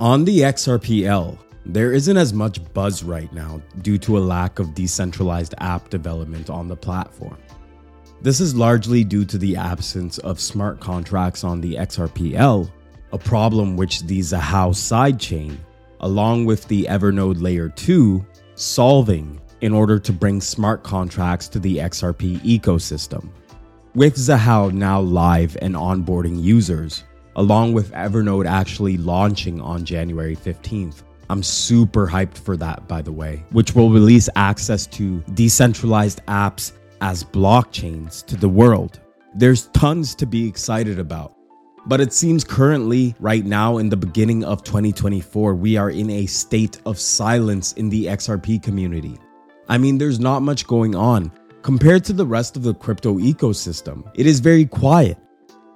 On the XRPL, there isn't as much buzz right now due to a lack of decentralized app development on the platform. This is largely due to the absence of smart contracts on the XRPL, a problem which the Xahau sidechain, along with the Evernode Layer 2, solving in order to bring smart contracts to the XRP ecosystem. With Xahau now live and onboarding users, along with Evernode actually launching on January 15th. I'm super hyped for that, by the way, which will release access to decentralized apps as blockchains to the world. There's tons to be excited about. But it seems currently, right now, in the beginning of 2024, we are in a state of silence in the XRP community. I mean, there's not much going on. Compared to the rest of the crypto ecosystem, it is very quiet.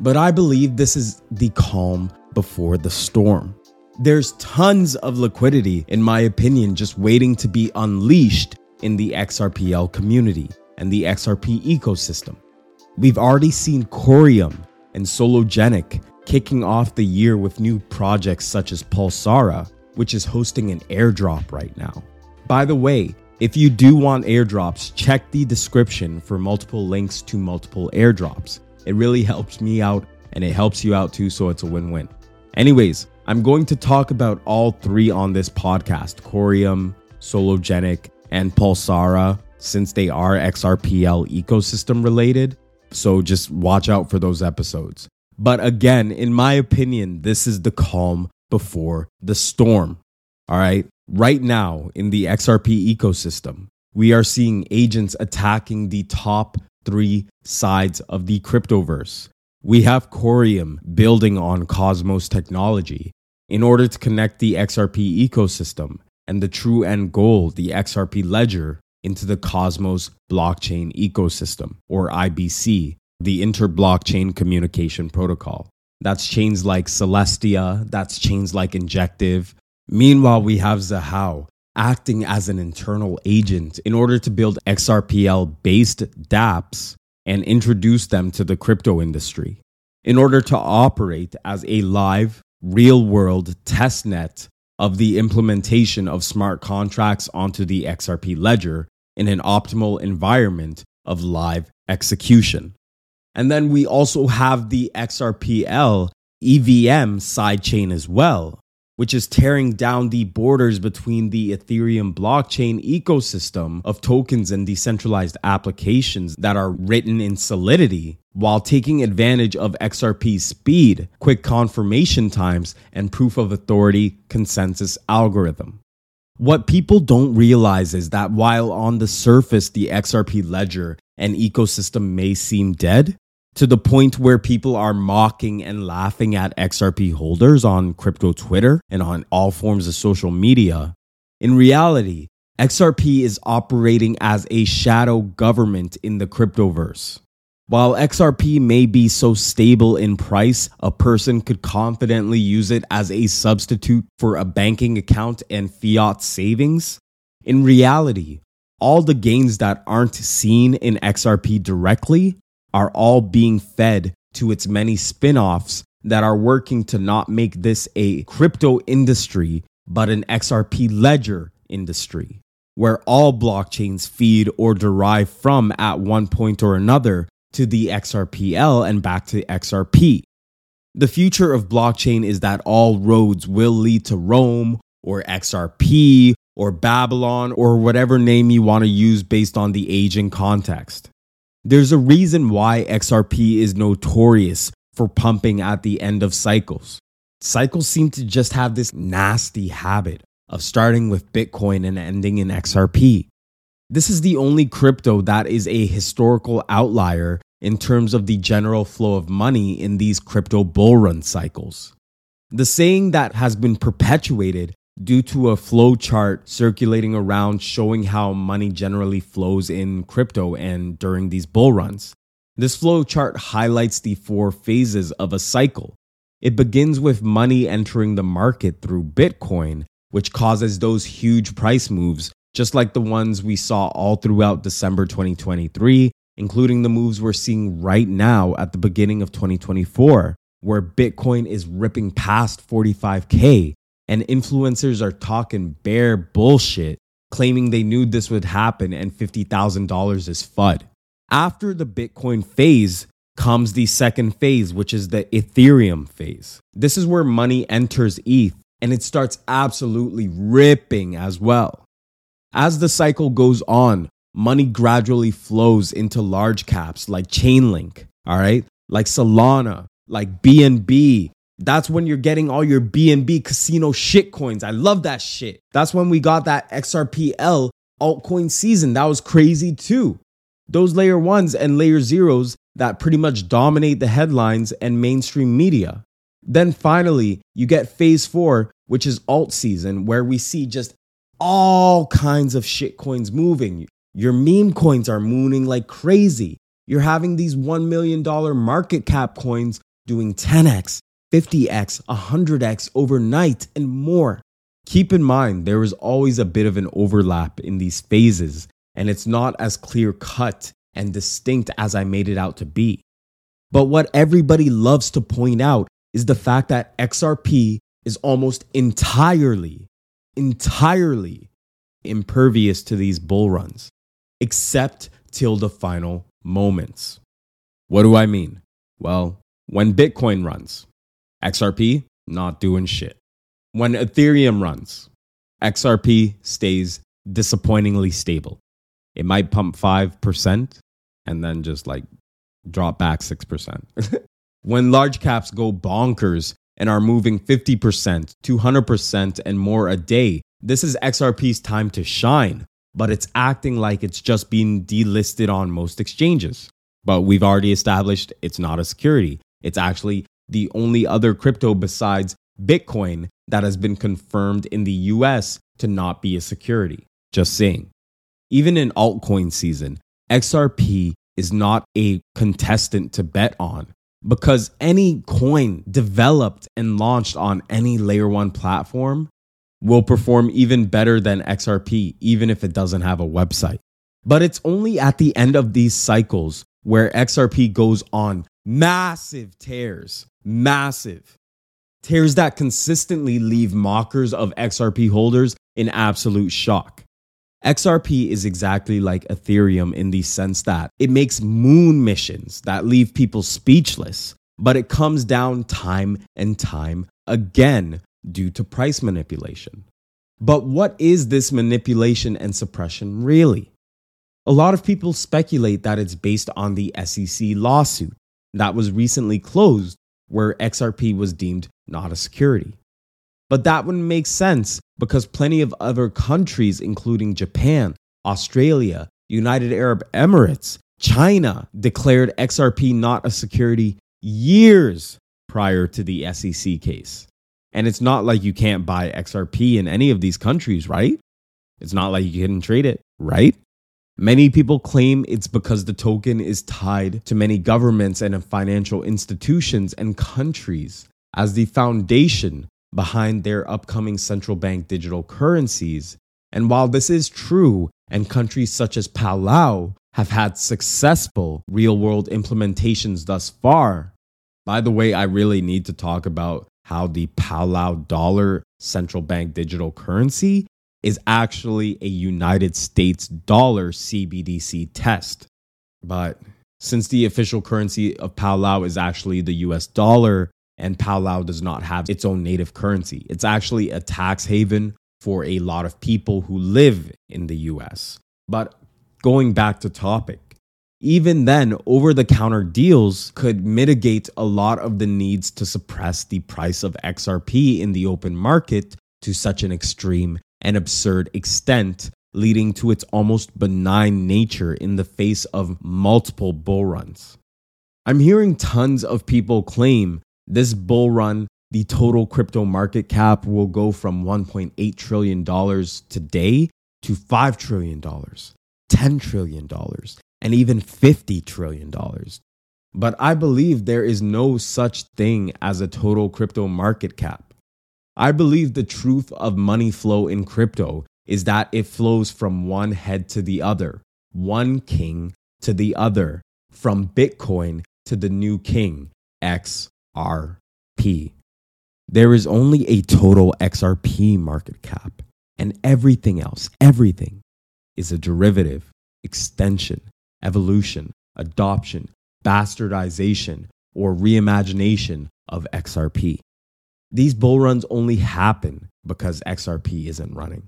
But I believe this is the calm before the storm. There's tons of liquidity, in my opinion, just waiting to be unleashed in the XRPL community and the XRP ecosystem. We've already seen Coreum and Sologenic kicking off the year with new projects such as Pulsara, which is hosting an airdrop right now. By the way, if you do want airdrops, check the description for multiple links to multiple airdrops. It really helps me out and it helps you out too, so it's a win win. Anyways, I'm going to talk about all three on this podcast Coreum, Sologenic, and Pulsara, since they are XRPL ecosystem related. So just watch out for those episodes. But again, in my opinion, this is the calm before the storm. All right. Right now in the XRP ecosystem, we are seeing agents attacking the top three sides of the cryptoverse. We have Coreum building on Cosmos technology in order to connect the XRP ecosystem and the true end goal, the XRP ledger, into the Cosmos blockchain ecosystem, or IBC, the inter-blockchain communication protocol. That's chains like Celestia, that's chains like Injective. Meanwhile, we have Xahau, acting as an internal agent in order to build XRPL based dApps and introduce them to the crypto industry in order to operate as a live, real world testnet of the implementation of smart contracts onto the XRP ledger in an optimal environment of live execution. And then we also have the XRPL EVM sidechain as well, which is tearing down the borders between the Ethereum blockchain ecosystem of tokens and decentralized applications that are written in Solidity while taking advantage of XRP's speed, quick confirmation times, and proof of authority consensus algorithm. What people don't realize is that while on the surface the XRP ledger and ecosystem may seem dead, to the point where people are mocking and laughing at XRP holders on crypto Twitter and on all forms of social media. In reality, XRP is operating as a shadow government in the cryptoverse. While XRP may be so stable in price, a person could confidently use it as a substitute for a banking account and fiat savings. In reality, all the gains that aren't seen in XRP directly are all being fed to its many spin offs that are working to not make this a crypto industry, but an XRP ledger industry, where all blockchains feed or derive from at one point or another to the XRPL and back to XRP. The future of blockchain is that all roads will lead to Rome or XRP or Babylon or whatever name you want to use based on the age and context. There's a reason why XRP is notorious for pumping at the end of cycles. Cycles seem to just have this nasty habit of starting with Bitcoin and ending in XRP. This is the only crypto that is a historical outlier in terms of the general flow of money in these crypto bull run cycles. The saying that has been perpetuated due to a flow chart circulating around showing how money generally flows in crypto and during these bull runs. This flow chart highlights the four phases of a cycle. It begins with money entering the market through Bitcoin, which causes those huge price moves, just like the ones we saw all throughout December 2023, including the moves we're seeing right now at the beginning of 2024, where Bitcoin is ripping past 45K and influencers are talking bare bullshit, claiming they knew this would happen and $50,000 is FUD. After the Bitcoin phase comes the second phase, which is the Ethereum phase. This is where money enters ETH and it starts absolutely ripping as well. As the cycle goes on, money gradually flows into large caps like Chainlink, all right? Like Solana, like BNB. That's when you're getting all your BNB casino shit coins. I love that shit. That's when we got that XRPL altcoin season. That was crazy too. Those layer ones and layer zeros that pretty much dominate the headlines and mainstream media. Then finally, you get phase four, which is alt season, where we see just all kinds of shit coins moving. Your meme coins are mooning like crazy. You're having these $1 million market cap coins doing 10x, 50x, 100x overnight, and more. Keep in mind, there is always a bit of an overlap in these phases, and it's not as clear cut and distinct as I made it out to be. But what everybody loves to point out is the fact that XRP is almost entirely, entirely impervious to these bull runs, except till the final moments. What do I mean? Well, when Bitcoin runs, XRP not doing shit. When Ethereum runs, XRP stays disappointingly stable. It might pump 5% and then just like drop back 6%. when large caps go bonkers and are moving 50%, 200%, and more a day, this is XRP's time to shine, but it's acting like it's just being delisted on most exchanges. But we've already established it's not a security. It's actually the only other crypto besides Bitcoin that has been confirmed in the US to not be a security. Just saying. Even in altcoin season, XRP is not a contestant to bet on because any coin developed and launched on any layer one platform will perform even better than XRP, even if it doesn't have a website. But it's only at the end of these cycles where XRP goes on massive tears, massive tears that consistently leave mockers of XRP holders in absolute shock. XRP is exactly like Ethereum in the sense that it makes moon missions that leave people speechless, but it comes down time and time again due to price manipulation. But what is this manipulation and suppression really? A lot of people speculate that it's based on the SEC lawsuit that was recently closed, where XRP was deemed not a security. But that wouldn't make sense because plenty of other countries, including Japan, Australia, United Arab Emirates, China, declared XRP not a security years prior to the SEC case. And it's not like you can't buy XRP in any of these countries, right? It's not like you can trade it, right? Many people claim it's because the token is tied to many governments and financial institutions and countries as the foundation behind their upcoming central bank digital currencies. And while this is true, and countries such as Palau have had successful real world implementations thus far, by the way, I really need to talk about how the Palau dollar central bank digital currency is actually a United States dollar CBDC test. But since the official currency of Palau is actually the US dollar, and Palau does not have its own native currency. It's actually a tax haven for a lot of people who live in the US. But going back to topic, even then, over the counter deals could mitigate a lot of the needs to suppress the price of XRP in the open market to such an extreme and absurd extent, leading to its almost benign nature in the face of multiple bull runs. I'm hearing tons of people claim this bull run, the total crypto market cap will go from $1.8 trillion today to $5 trillion, $10 trillion, and even $50 trillion. But I believe there is no such thing as a total crypto market cap. I believe the truth of money flow in crypto is that it flows from one head to the other, one king to the other, from Bitcoin to the new king, XRP. There is only a total XRP market cap, and everything else, everything is a derivative, extension, evolution, adoption, bastardization, or reimagination of XRP. These bull runs only happen because XRP isn't running.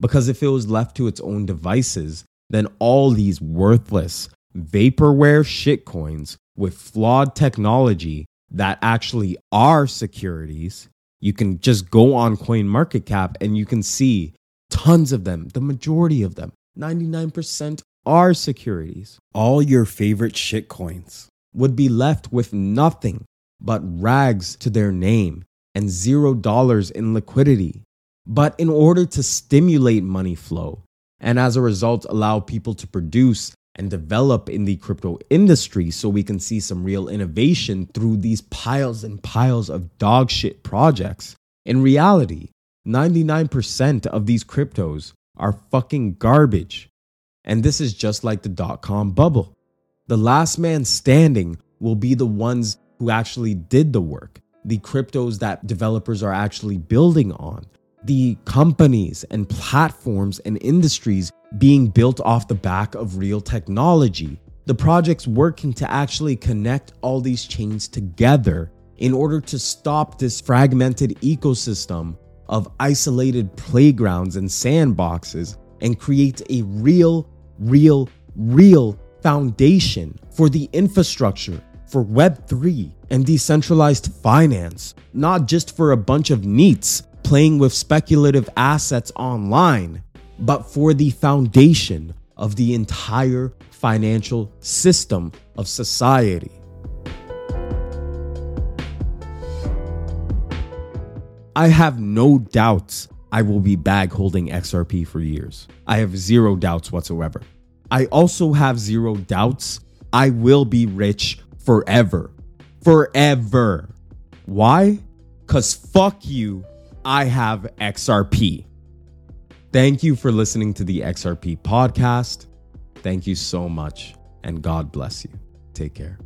Because if it was left to its own devices, then all these worthless vaporware shitcoins with flawed technology that actually are securities, you can just go on CoinMarketCap and you can see tons of them, the majority of them, 99% are securities. All your favorite shitcoins would be left with nothing but rags to their name and zero dollars in liquidity. But in order to stimulate money flow and as a result allow people to produce and develop in the crypto industry so we can see some real innovation through these piles and piles of dog shit projects. In reality, 99% of these cryptos are fucking garbage. And this is just like the dot com bubble. The last man standing will be the ones who actually did the work, the cryptos that developers are actually building on, the companies and platforms and industries being built off the back of real technology. The projects working to actually connect all these chains together in order to stop this fragmented ecosystem of isolated playgrounds and sandboxes and create a real, real, real foundation for the infrastructure for Web3 and decentralized finance, not just for a bunch of NEETs playing with speculative assets online, but for the foundation of the entire financial system of society. I have no doubts I will be bag holding XRP for years. I have zero doubts whatsoever. I also have zero doubts I will be rich forever. Forever. Why? Because fuck you, I have XRP. Thank you for listening to the XRP podcast. Thank you so much, and God bless you. Take care.